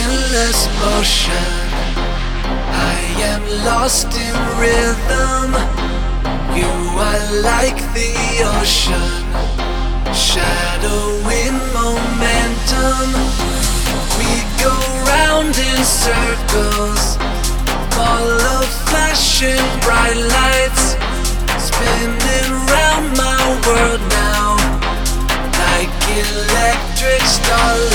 endless motion. I am lost in rhythm. You are like the ocean, shadowing momentum. We go round in circles, follow flashing bright lights, spinning round my world now, like electric starlight.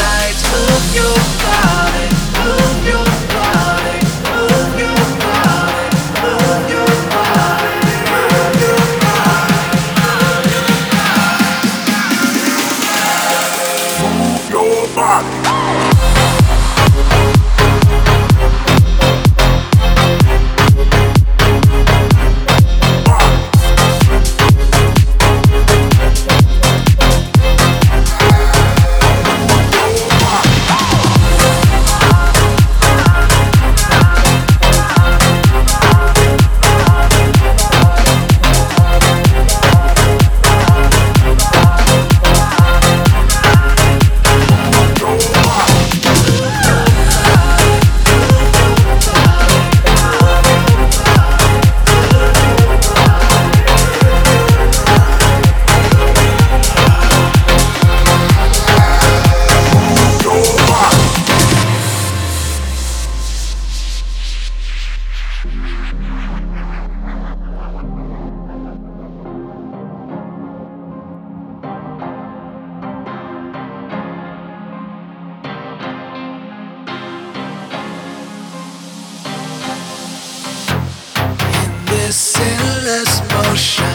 This endless motion.